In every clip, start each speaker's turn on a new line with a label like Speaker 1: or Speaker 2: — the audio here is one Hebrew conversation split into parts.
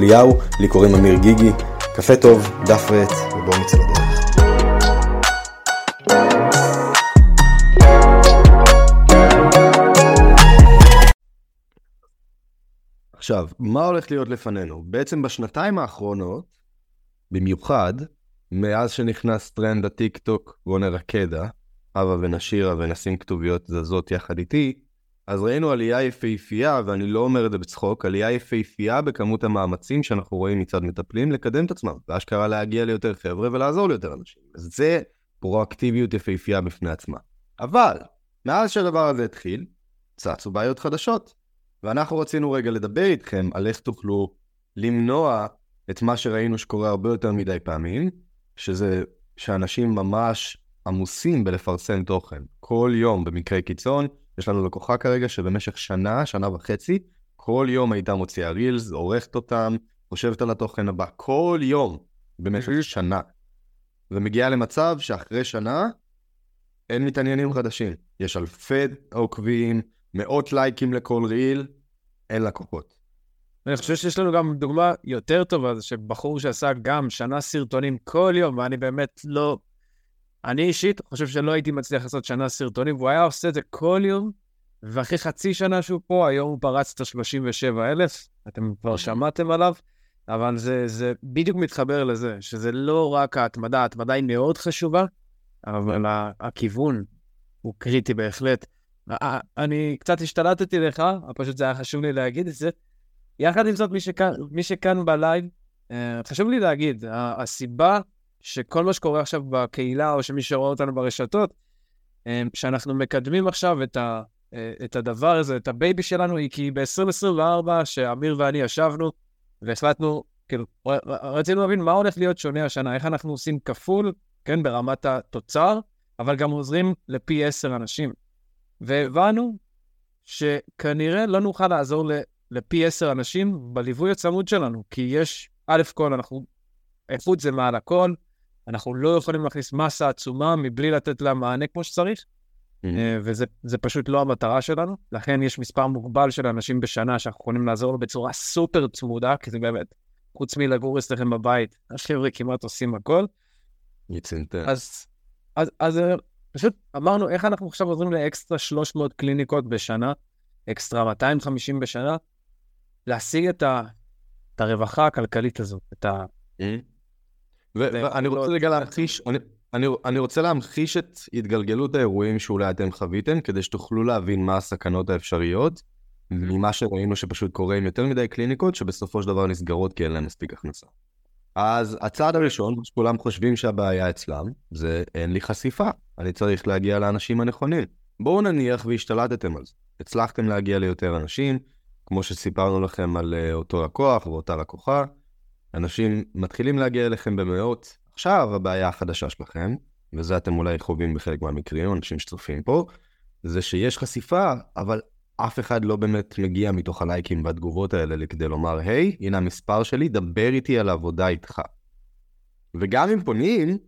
Speaker 1: אליהו, לי קוראים אמיר גיגי. קפה טוב, דף ועט, ובואו נצא לדרך. עכשיו, מה הולך להיות לפנינו? בעצם בשנתיים האחרונות, במיוחד, מאז שנכנס טרנד הטיק טוק, בואו נרקדה, הווה ונשירה ונשים כתוביות זזות יחד איתי, אז ראינו עלייה יפהפייה, ואני לא אומר את זה בצחוק, עלייה יפהפייה בכמות המאמצים שאנחנו רואים מצד מטפלים לקדם את עצמם, ואשכרה להגיע ליותר חבר'ה ולעזור ליותר אנשים. אז זה פרואקטיביות יפהפייה בפני עצמה. אבל, מאז שהדבר הזה התחיל, צצו בעיות חדשות. ואנחנו רצינו רגע לדבר איתכם על איך תוכלו למנוע את מה שראינו שקורה הרבה יותר מדי פעמים, שזה שאנשים ממש עמוסים בלפרסם תוכן. כל יום, במקרה קיצון, יש לנו לקוחה כרגע שבמשך שנה, שנה וחצי, כל יום הייתה מוציאה רילס, עורכת אותם, חושבת על התוכן הבא, כל יום, במשך שנה. ומגיעה למצב שאחרי שנה, אין מתעניינים חדשים. יש אלפי עוקבים, מאות לייקים לכל ריל, אין לקוחות.
Speaker 2: אני חושב שיש לנו גם דוגמה יותר טובה, זה שבחור שעשה גם שנה סרטונים כל יום, ואני באמת לא... אני אישית חושב שלא הייתי מצליח לעשות שנה סרטונים, והוא היה עושה את זה כל יום, ואחרי חצי שנה שהוא פה, היום הוא פרץ את ה-37,000, אתם כבר שמעתם עליו, אבל זה, זה בדיוק מתחבר לזה, שזה לא רק ההתמדה, ההתמדה היא מאוד חשובה, אבל הכיוון הוא קריטי בהחלט. אני קצת השתלטתי לך, פשוט זה היה חשוב לי להגיד את זה. יחד עם זאת, מי שכאן, מי שכאן בלייב, אה, חשוב לי להגיד, הסיבה שכל מה שקורה עכשיו בקהילה, או שמי שרואה אותנו ברשתות, אה, שאנחנו מקדמים עכשיו את, ה, אה, את הדבר הזה, את הבייבי שלנו, היא כי ב-2024, שאמיר ואני ישבנו והחלטנו, כאילו, רצינו להבין מה הולך להיות שונה השנה, איך אנחנו עושים כפול, כן, ברמת התוצר, אבל גם עוזרים לפי עשר אנשים. והבנו שכנראה לא נוכל לעזור לפי עשר אנשים בליווי הצמוד שלנו, כי יש, א' כל, אנחנו, איכות זה מעל הכל, אנחנו לא יכולים להכניס מסה עצומה מבלי לתת לה מענה כמו שצריך, mm-hmm. וזה פשוט לא המטרה שלנו. לכן יש מספר מוגבל של אנשים בשנה שאנחנו יכולים לעזור לו בצורה סופר צמודה, כי זה באמת, חוץ מלגור אצלכם בבית, החבר'ה כמעט עושים הכל. אז, אז, אז פשוט אמרנו, איך אנחנו עכשיו עוזרים לאקסטרה 300 קליניקות בשנה, אקסטרה 250 בשנה, להשיג את, ה, את הרווחה הכלכלית הזאת, את ה...
Speaker 1: ואני רוצה רגע להמחיש, אני, אני, אני רוצה להמחיש את התגלגלות האירועים שאולי אתם חוויתם, כדי שתוכלו להבין מה הסכנות האפשריות, ממה שראינו שפשוט קורה עם יותר מדי קליניקות, שבסופו של דבר נסגרות כי אין להם מספיק הכנסה. אז הצעד הראשון, שכולם חושבים שהבעיה אצלם, זה אין לי חשיפה, אני צריך להגיע לאנשים הנכונים. בואו נניח והשתלטתם על זה. הצלחתם להגיע ליותר אנשים, כמו שסיפרנו לכם על uh, אותו לקוח ואותה לקוחה, אנשים מתחילים להגיע אליכם במאות. עכשיו הבעיה החדשה שלכם, וזה אתם אולי חווים בחלק מהמקרים, אנשים שצופים פה, זה שיש חשיפה, אבל אף אחד לא באמת מגיע מתוך הלייקים והתגובות האלה כדי לומר, היי, הנה המספר שלי, דבר איתי על העבודה איתך. וגם אם פונים,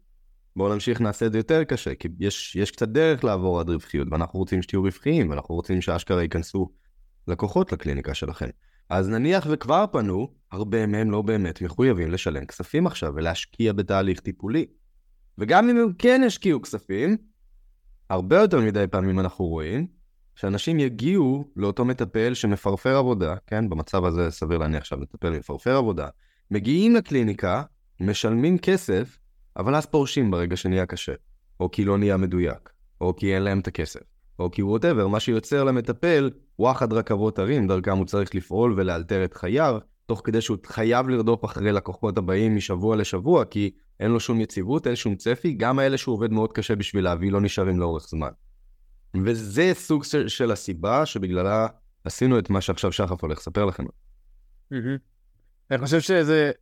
Speaker 1: בואו נמשיך נעשה את זה יותר קשה, כי יש, יש קצת דרך לעבור עד רווחיות, ואנחנו רוצים שתהיו רווחיים, ואנחנו רוצים שאשכרה ייכנסו לקוחות לקליניקה שלכם. אז נניח וכבר פנו, הרבה מהם לא באמת מחויבים לשלם כספים עכשיו ולהשקיע בתהליך טיפולי. וגם אם הם כן ישקיעו כספים, הרבה יותר מדי פעמים אנחנו רואים שאנשים יגיעו לאותו מטפל שמפרפר עבודה, כן? במצב הזה סביר להניח שהמטפל מפרפר עבודה, מגיעים לקליניקה, משלמים כסף, אבל אז פורשים ברגע שנהיה קשה. או כי לא נהיה מדויק, או כי אין להם את הכסף, או כי ווטאבר, מה שיוצר למטפל, וואחד רכבות הרים, דרכם הוא צריך לפעול ולאלתר את חייו, תוך כדי שהוא חייב לרדוף אחרי לקוחות הבאים משבוע לשבוע, כי אין לו שום יציבות, אין שום צפי, גם האלה שהוא עובד מאוד קשה בשביל להביא לא נשארים לאורך זמן. וזה סוג של, של הסיבה שבגללה עשינו את מה שעכשיו שחף הולך לספר לכם.
Speaker 2: אני חושב שזה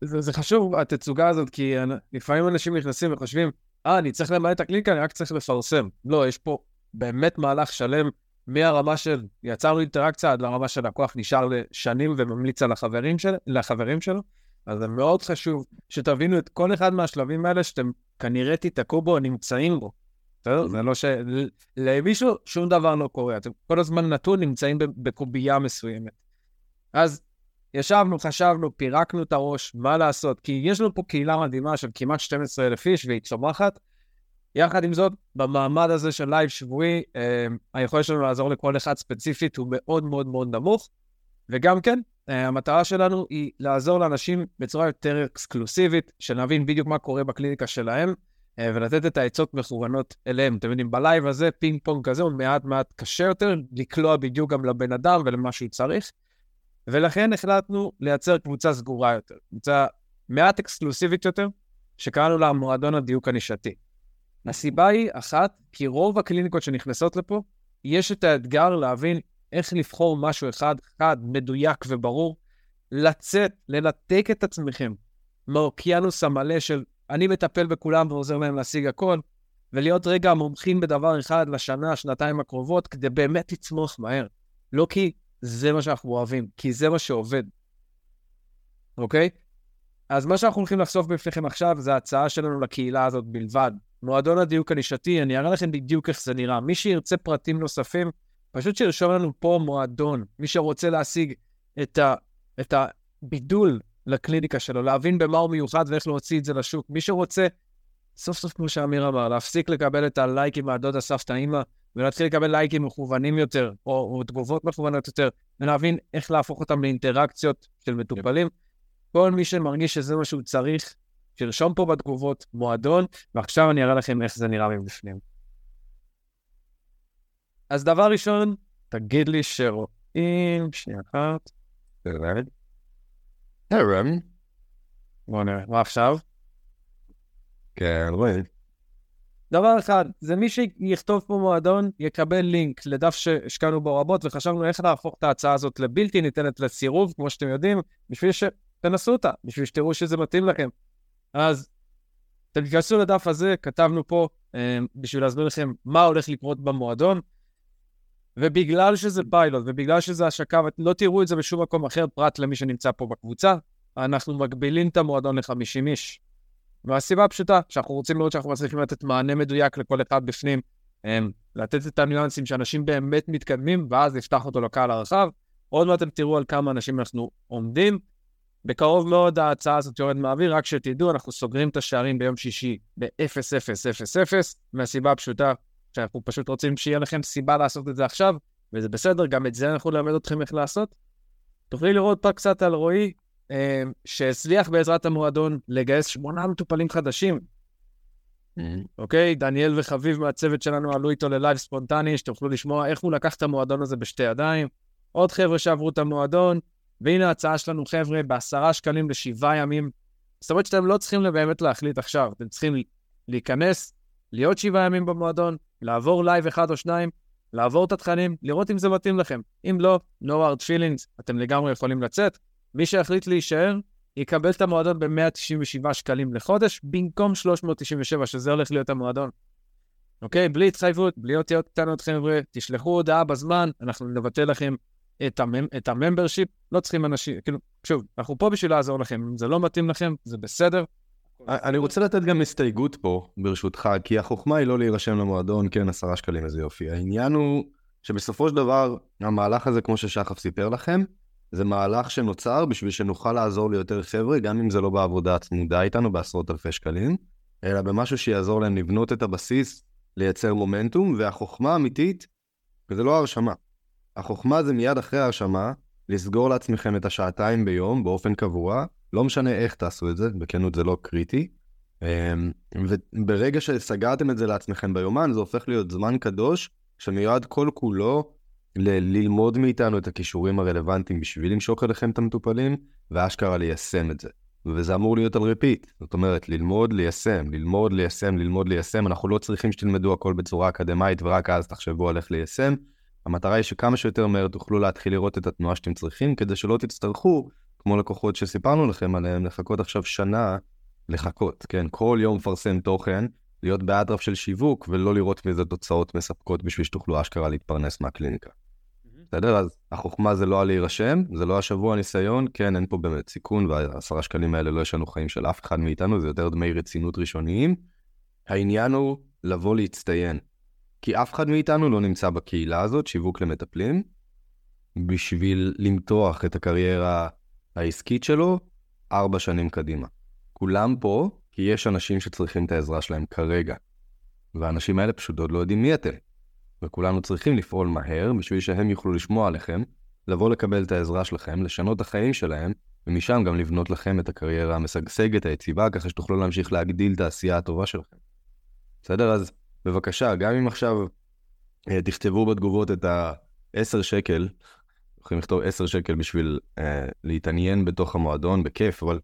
Speaker 2: זה, זה חשוב, התצוגה הזאת, כי לפעמים אנשים נכנסים וחושבים, אה, אני צריך למלא את הקליניקה, אני רק צריך לפרסם. לא, יש פה באמת מהלך שלם מהרמה של יצרנו אינטראקציה עד לרמה של לקוח נשאר לשנים וממליץ על החברים, של, לחברים שלו. אז זה מאוד חשוב שתבינו את כל אחד מהשלבים האלה שאתם כנראה תיתקעו בו, נמצאים בו. בסדר? זה לא ש... למישהו שום דבר לא קורה. אתם כל הזמן נתון נמצאים בקובייה מסוימת. אז ישבנו, חשבנו, פירקנו את הראש, מה לעשות? כי יש לנו פה קהילה מדהימה של כמעט 12,000 איש והיא צומחת. יחד עם זאת, במעמד הזה של לייב שבועי, אה, היכולת שלנו לעזור לכל אחד ספציפית הוא מאוד מאוד מאוד נמוך. וגם כן, אה, המטרה שלנו היא לעזור לאנשים בצורה יותר אקסקלוסיבית, שנבין בדיוק מה קורה בקליניקה שלהם, אה, ולתת את העצות מכוונות אליהם. אתם יודעים, בלייב הזה, פינג פונג כזה הוא מעט מעט קשה יותר, לקלוע בדיוק גם לבן אדם ולמה שהוא צריך. ולכן החלטנו לייצר קבוצה סגורה יותר, קבוצה מעט אקסקלוסיבית יותר, שקראנו לה מועדון הדיוק הנישתי. הסיבה היא אחת, כי רוב הקליניקות שנכנסות לפה, יש את האתגר להבין איך לבחור משהו אחד, חד, מדויק וברור, לצאת, לנתק את עצמכם מהאוקיינוס המלא של אני מטפל בכולם ועוזר להם להשיג הכל, ולהיות רגע מומחים בדבר אחד לשנה, שנתיים הקרובות, כדי באמת לצמוח מהר. לא כי זה מה שאנחנו אוהבים, כי זה מה שעובד, אוקיי? אז מה שאנחנו הולכים לחשוף בפניכם עכשיו זה ההצעה שלנו לקהילה הזאת בלבד. מועדון הדיוק הנישתי, אני אראה לכם בדיוק איך זה נראה. מי שירצה פרטים נוספים, פשוט שירשום לנו פה מועדון. מי שרוצה להשיג את, ה, את הבידול לקליניקה שלו, להבין במה הוא מיוחד ואיך להוציא את זה לשוק. מי שרוצה, סוף סוף, כמו שאמיר אמר, להפסיק לקבל את הלייקים מהדודה סבתא אימא, ולהתחיל לקבל לייקים מכוונים יותר, או, או תגובות מכוונות יותר, ולהבין איך להפוך אותם לאינטראקציות של מטופלים. כל מי שמרגיש שזה מה שהוא צריך, שירשום פה בתגובות מועדון, ועכשיו אני אראה לכם איך זה נראה מבפנים. אז דבר ראשון, תגיד לי שרואים, שנייה אחת. בואו נראה, מה עכשיו?
Speaker 1: כן, רואים.
Speaker 2: דבר אחד, זה מי שיכתוב פה מועדון, יקבל לינק לדף שהשקענו בו רבות, וחשבנו איך להפוך את ההצעה הזאת לבלתי ניתנת לסירוב, כמו שאתם יודעים, בשביל שתנסו אותה, בשביל שתראו שזה מתאים לכם. אז תיכנסו לדף הזה, כתבנו פה אה, בשביל להסביר לכם מה הולך לקרות במועדון, ובגלל שזה פיילוט, ובגלל שזה השקה, ולא תראו את זה בשום מקום אחר פרט למי שנמצא פה בקבוצה, אנחנו מגבילים את המועדון ל-50 איש. והסיבה הפשוטה, שאנחנו רוצים לראות שאנחנו מצליחים לתת מענה מדויק לכל אחד בפנים, הם, לתת את הניואנסים שאנשים באמת מתקדמים, ואז נפתח אותו לקהל הרחב. עוד מעט אתם תראו על כמה אנשים אנחנו עומדים. בקרוב מאוד ההצעה הזאת יורד מהאוויר, רק שתדעו, אנחנו סוגרים את השערים ביום שישי ב-0-0-0-0, מהסיבה הפשוטה שאנחנו פשוט רוצים שיהיה לכם סיבה לעשות את זה עכשיו, וזה בסדר, גם את זה אנחנו נלמד אתכם איך לעשות. תוכלי לראות פה קצת על רועי, אה, שהצליח בעזרת המועדון לגייס שמונה מטופלים חדשים. אוקיי? דניאל וחביב מהצוות שלנו עלו איתו ללייב ספונטני, שתוכלו לשמוע איך הוא לקח את המועדון הזה בשתי ידיים. עוד חבר'ה שעברו את המועדון, והנה ההצעה שלנו, חבר'ה, בעשרה שקלים לשבעה ימים. זאת אומרת שאתם לא צריכים באמת להחליט עכשיו, אתם צריכים להיכנס, להיות שבעה ימים במועדון, לעבור לייב אחד או שניים, לעבור את התכנים, לראות אם זה מתאים לכם. אם לא, no hard feelings, אתם לגמרי יכולים לצאת. מי שיחליט להישאר, יקבל את המועדון ב-197 שקלים לחודש, במקום 397, שזה הולך להיות המועדון. אוקיי? בלי התחייבות, בלי אותיות קטנות, חבר'ה, תשלחו הודעה בזמן, אנחנו נבטל לכם את, הממ, את ה membership, לא צריכים אנשים, כאילו, שוב, אנחנו פה בשביל לעזור לכם, אם זה לא מתאים לכם, זה בסדר.
Speaker 1: אני רוצה לתת גם הסתייגות פה, ברשותך, כי החוכמה היא לא להירשם למועדון, כן, עשרה שקלים, איזה יופי. העניין הוא שבסופו של דבר, המהלך הזה, כמו ששחף סיפר לכם, זה מהלך שנוצר בשביל שנוכל לעזור ליותר חבר'ה, גם אם זה לא בעבודה הצמודה איתנו בעשרות אלפי שקלים, אלא במשהו שיעזור להם לבנות את הבסיס, לייצר מומנטום, והחוכמה האמיתית, וזה לא הרשמה. החוכמה זה מיד אחרי ההרשמה, לסגור לעצמכם את השעתיים ביום באופן קבוע, לא משנה איך תעשו את זה, בכנות זה לא קריטי. אמ, וברגע שסגרתם את זה לעצמכם ביומן, זה הופך להיות זמן קדוש, שמיועד כל כולו ל- ללמוד מאיתנו את הכישורים הרלוונטיים בשביל למשוך אליכם את המטופלים, ואשכרה ליישם את זה. וזה אמור להיות על repeat, זאת אומרת, ללמוד, ליישם, ללמוד, ליישם, ללמוד, ליישם. אנחנו לא צריכים שתלמדו הכל בצורה אקדמאית ורק אז תחשבו על איך ליישם. המטרה היא שכמה שיותר מהר תוכלו להתחיל לראות את התנועה שאתם צריכים, כדי שלא תצטרכו כמו לקוחות שסיפרנו לכם עליהם, לחכות עכשיו שנה, לחכות, כן? כל יום מפרסם תוכן, להיות באטרף של שיווק, ולא לראות מזה תוצאות מספקות בשביל שתוכלו אשכרה להתפרנס מהקליניקה. בסדר? אז החוכמה זה לא על להירשם, זה לא השבוע ניסיון, כן, אין פה באמת סיכון, והעשרה שקלים האלה לא ישנו חיים של אף אחד מאיתנו, זה יותר דמי רצינות ראשוניים. העניין הוא לבוא להצטיין. כי אף אחד מאיתנו לא נמצא בקהילה הזאת, שיווק למטפלים, בשביל למתוח את הקריירה העסקית שלו ארבע שנים קדימה. כולם פה כי יש אנשים שצריכים את העזרה שלהם כרגע. והאנשים האלה פשוט עוד לא יודעים מי אתם. וכולנו צריכים לפעול מהר בשביל שהם יוכלו לשמוע עליכם, לבוא לקבל את העזרה שלכם, לשנות את החיים שלהם, ומשם גם לבנות לכם את הקריירה המשגשגת, היציבה, ככה שתוכלו להמשיך להגדיל את העשייה הטובה שלכם. בסדר? אז בבקשה, גם אם עכשיו אה, תכתבו בתגובות את ה-10 שקל, יכולים לכתוב 10 שקל בשביל אה, להתעניין בתוך המועדון, בכיף, אבל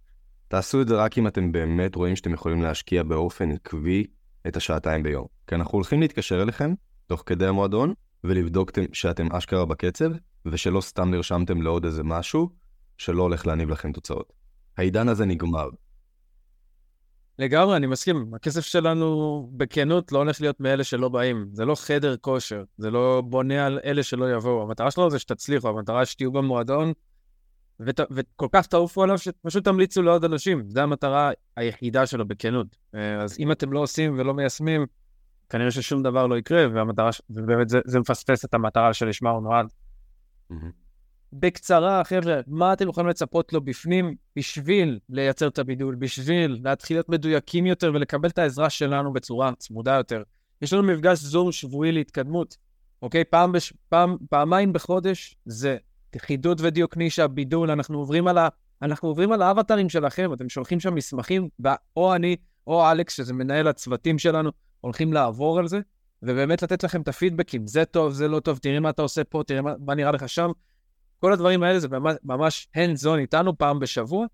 Speaker 1: תעשו את זה רק אם אתם באמת רואים שאתם יכולים להשקיע באופן עקבי את השעתיים ביום. כי אנחנו הולכים להתקשר אליכם תוך כדי המועדון, ולבדוק שאתם אשכרה בקצב, ושלא סתם נרשמתם לעוד איזה משהו שלא הולך להניב לכם תוצאות. העידן הזה נגמר.
Speaker 2: לגמרי, אני מסכים. הכסף שלנו, בכנות, לא הולך להיות מאלה שלא באים. זה לא חדר כושר, זה לא בונה על אלה שלא יבואו. המטרה שלנו זה שתצליחו, המטרה שתהיו במועדון, ות, וכל כך תעופו עליו שפשוט תמליצו לעוד אנשים. זו המטרה היחידה שלו, בכנות. אה, אז אם אתם לא עושים ולא מיישמים, כנראה ששום דבר לא יקרה, והמטרה, ובאמת זה, זה מפספס את המטרה שלשמה הוא נועד. Mm-hmm. בקצרה, חבר'ה, מה אתם יכולים לצפות לו בפנים בשביל לייצר את הבידול, בשביל להתחיל להיות מדויקים יותר ולקבל את העזרה שלנו בצורה צמודה יותר. יש לנו מפגש זום שבועי להתקדמות, אוקיי? פעם בש... פעם, פעמיים בחודש זה חידוד ודיוק נישה, בידול, אנחנו עוברים על ה... אנחנו עוברים על האבטרים שלכם, אתם שולחים שם מסמכים, או אני או אלכס, שזה מנהל הצוותים שלנו, הולכים לעבור על זה, ובאמת לתת לכם את הפידבקים, זה טוב, זה לא טוב, תראה מה אתה עושה פה, תראה מה, מה נראה לך שם. כל הדברים האלה זה ממש, hands on איתנו פעם בשבוע,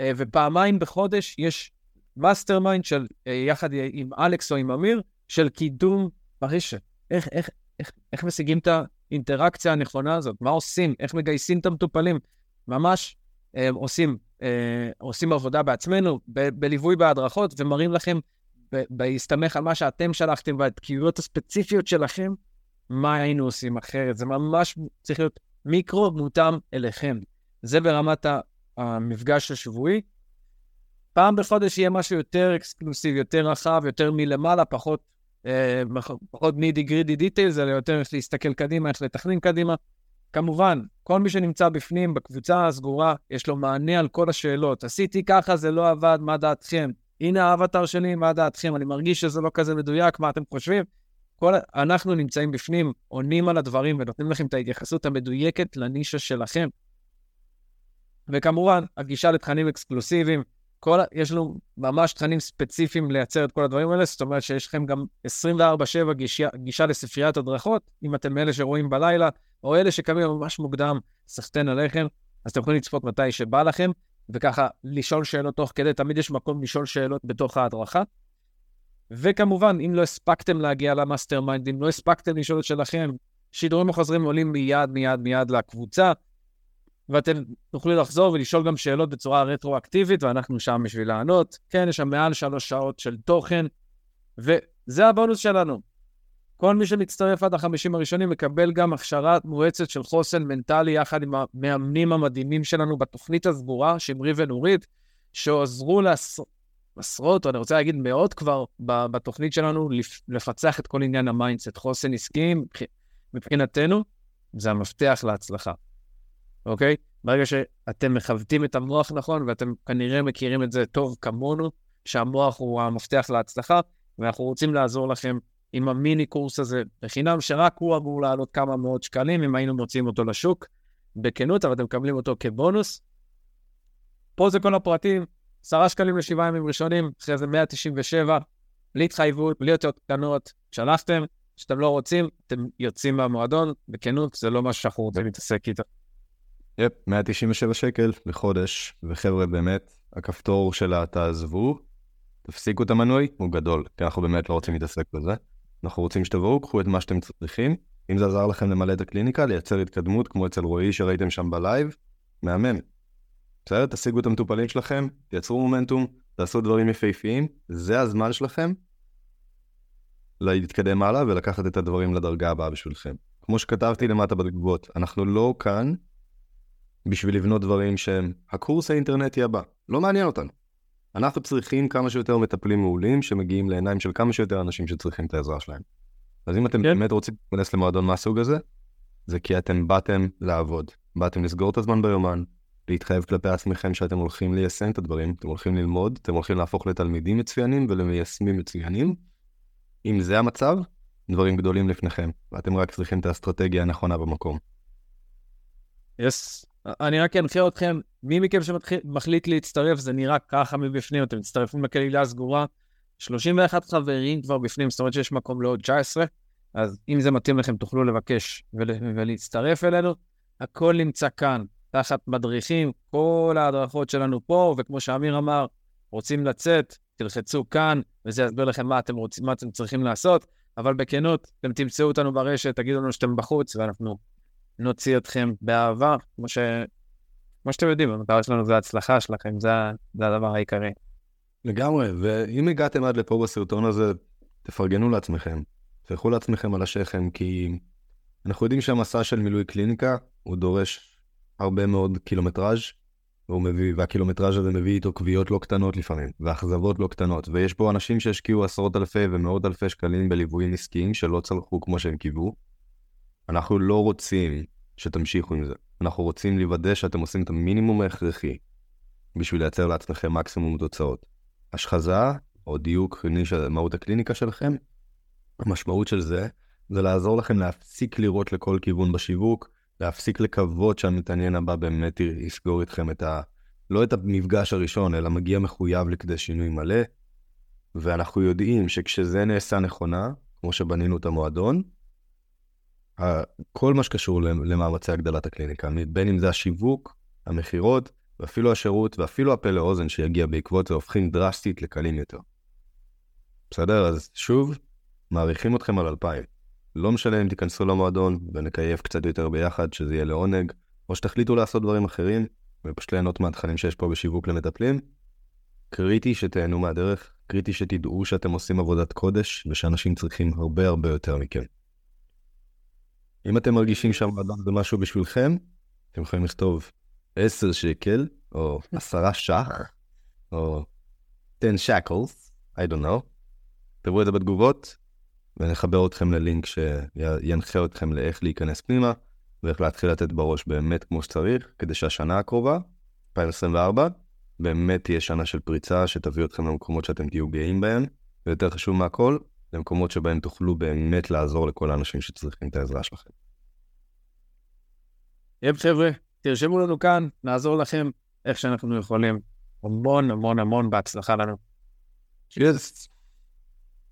Speaker 2: אה, ופעמיים בחודש יש mastermind של, אה, יחד עם אלכס או עם אמיר, של קידום ברשת. איך, איך, איך, איך משיגים את האינטראקציה הנכונה הזאת? מה עושים? איך מגייסים את המטופלים? ממש אה, עושים, אה, עושים עבודה בעצמנו, ב- בליווי בהדרכות, ומראים לכם בהסתמך על מה שאתם שלחתם והתקיעויות הספציפיות שלכם, מה היינו עושים אחרת. זה ממש צריך להיות מיקרו מותאם אליכם. זה ברמת המפגש השבועי. פעם בחודש יהיה משהו יותר אקסקלוסיבי, יותר רחב, יותר מלמעלה, פחות, אה, פחות נידי גרידי דיטיילס, אלא יותר איך להסתכל קדימה, איך לתכנן קדימה. כמובן, כל מי שנמצא בפנים, בקבוצה הסגורה, יש לו מענה על כל השאלות. עשיתי ככה, זה לא עבד, מה דעתכם? הנה האבטר שלי, מה דעתכם? אני מרגיש שזה לא כזה מדויק, מה אתם חושבים? כל, אנחנו נמצאים בפנים, עונים על הדברים ונותנים לכם את ההתייחסות המדויקת לנישה שלכם. וכמובן, הגישה לתכנים אקסקלוסיביים, כל, יש לנו ממש תכנים ספציפיים לייצר את כל הדברים האלה, זאת אומרת שיש לכם גם 24/7 גישה, גישה לספריית הדרכות, אם אתם מאלה שרואים בלילה, או אלה שקמים ממש מוקדם, סחטיין עליכם, אז אתם יכולים לצפות מתי שבא לכם, וככה לשאול שאלות תוך כדי, תמיד יש מקום לשאול שאלות בתוך ההדרכה. וכמובן, אם לא הספקתם להגיע ל mastermind, אם לא הספקתם לשאול את שלכם, שידורים החוזרים עולים מיד, מיד, מיד לקבוצה, ואתם תוכלו לחזור ולשאול גם שאלות בצורה רטרואקטיבית, ואנחנו שם בשביל לענות. כן, יש שם מעל שלוש שעות של תוכן, וזה הבונוס שלנו. כל מי שמצטרף עד החמישים הראשונים מקבל גם הכשרה מואצת של חוסן מנטלי יחד עם המאמנים המדהימים שלנו בתוכנית הסגורה, שמרי ונורית, שעזרו לעשרות, או אני רוצה להגיד מאות כבר, בתוכנית שלנו לפצח את כל עניין ה mindset, חוסן עסקי, מבחינתנו, זה המפתח להצלחה, אוקיי? ברגע שאתם מכוותים את המוח נכון, ואתם כנראה מכירים את זה טוב כמונו, שהמוח הוא המפתח להצלחה, ואנחנו רוצים לעזור לכם עם המיני קורס הזה בחינם, שרק הוא אמור לעלות כמה מאות שקלים אם היינו מוציאים אותו לשוק, בכנות, אבל אתם מקבלים אותו כבונוס. פה זה כל הפרטים, עשרה שקלים לשבעה ימים ראשונים, אחרי זה 197, בלי התחייבות, בלי אותיות קטנות, שלחתם, כשאתם לא רוצים, אתם יוצאים מהמועדון, בכנות, זה לא משהו שאנחנו רוצים להתעסק איתו.
Speaker 1: יפ, 197 שקל לחודש, וחבר'ה, באמת, הכפתור של התעזבו, תפסיקו את המנוי, הוא גדול, כי אנחנו באמת לא רוצים להתעסק בזה. אנחנו רוצים שתבואו, קחו את מה שאתם צריכים. אם זה עזר לכם למלא את הקליניקה, לייצר התקדמות, כמו אצל רועי שראיתם שם בלייב, מהמם. בסדר? תשיגו את המטופלים שלכם, תייצרו מומנטום, תעשו דברים יפהפיים, זה הזמן שלכם להתקדם הלאה ולקחת את הדברים לדרגה הבאה בשבילכם. כמו שכתבתי למטה בתגובות, אנחנו לא כאן בשביל לבנות דברים שהם הקורס האינטרנטי הבא, לא מעניין אותנו. אנחנו צריכים כמה שיותר מטפלים מעולים שמגיעים לעיניים של כמה שיותר אנשים שצריכים את העזרה שלהם. אז אם אתם כן. באמת רוצים להיכנס למועדון מהסוג הזה, זה כי אתם באתם לעבוד, באתם לסגור את הזמן ביומן, להתחייב כלפי עצמכם שאתם הולכים ליישם את הדברים, אתם הולכים ללמוד, אתם הולכים להפוך לתלמידים מצוינים ולמיישמים מצוינים. אם זה המצב, דברים גדולים לפניכם, ואתם רק צריכים את האסטרטגיה הנכונה במקום.
Speaker 2: יס. אני רק אנחה אתכם, מי מכם שמחליט להצטרף, זה נראה ככה מבפנים, אתם מצטרפים לקהילה הסגורה, 31 חברים כבר בפנים, זאת אומרת שיש מקום לעוד 19, אז אם זה מתאים לכם, תוכלו לבקש ול, ולהצטרף אלינו. הכל נמצא כאן, תחת מדריכים, כל ההדרכות שלנו פה, וכמו שאמיר אמר, רוצים לצאת, תלחצו כאן, וזה יסביר לכם מה אתם רוצים, מה אתם צריכים לעשות, אבל בכנות, אתם תמצאו אותנו ברשת, תגידו לנו שאתם בחוץ, ואנחנו נוציא אתכם באהבה, כמו, ש... כמו שאתם יודעים, המטרה שלנו זה ההצלחה שלכם, זה, זה הדבר העיקרי.
Speaker 1: לגמרי, ואם הגעתם עד לפה בסרטון הזה, תפרגנו לעצמכם. תלכו לעצמכם על השכם, כי אנחנו יודעים שהמסע של מילוי קליניקה, הוא דורש הרבה מאוד קילומטראז', והוא מביא, והקילומטראז' הזה מביא איתו קביעות לא קטנות לפעמים, ואכזבות לא קטנות, ויש פה אנשים שהשקיעו עשרות אלפי ומאות אלפי שקלים בליוויים עסקיים שלא צלחו כמו שהם קיוו. אנחנו לא רוצים שתמשיכו עם זה. אנחנו רוצים לוודא שאתם עושים את המינימום ההכרחי בשביל לייצר לעצמכם מקסימום תוצאות. השחזה או דיוק מהות הקליניקה שלכם, המשמעות של זה זה לעזור לכם להפסיק לראות לכל כיוון בשיווק, להפסיק לקוות שהמתעניין הבא באמת יסגור איתכם את ה... לא את המפגש הראשון, אלא מגיע מחויב לכדי שינוי מלא. ואנחנו יודעים שכשזה נעשה נכונה, כמו שבנינו את המועדון, כל מה שקשור למאמצי הגדלת הקליניקה, בין אם זה השיווק, המכירות, ואפילו השירות, ואפילו הפה לאוזן שיגיע בעקבות זה, הופכים דרסטית לקלים יותר. בסדר? אז שוב, מעריכים אתכם על 2,000. לא משנה אם תיכנסו למועדון ונקייף קצת יותר ביחד, שזה יהיה לעונג, או שתחליטו לעשות דברים אחרים, ופשוט ליהנות מהתכנים שיש פה בשיווק למטפלים. קריטי שתהנו מהדרך, קריטי שתדעו שאתם עושים עבודת קודש, ושאנשים צריכים הרבה הרבה יותר מכם. אם אתם מרגישים שהמועדון זה משהו בשבילכם, אתם יכולים לכתוב 10 שקל, או 10 שח, או 10 שקלס, I don't know. תראו את זה בתגובות, ונחבר אתכם ללינק שינחה אתכם לאיך להיכנס פנימה, ואיך להתחיל לתת בראש באמת כמו שצריך, כדי שהשנה הקרובה, 2024, באמת תהיה שנה של פריצה שתביא אתכם למקומות שאתם תהיו גאים בהם, ויותר חשוב מהכל, למקומות שבהם תוכלו באמת לעזור לכל האנשים שצריכים את העזרה שלכם.
Speaker 2: יפ חבר'ה, תרשמו לנו כאן, נעזור לכם איך שאנחנו יכולים. המון המון המון בהצלחה לנו.
Speaker 1: Cheers.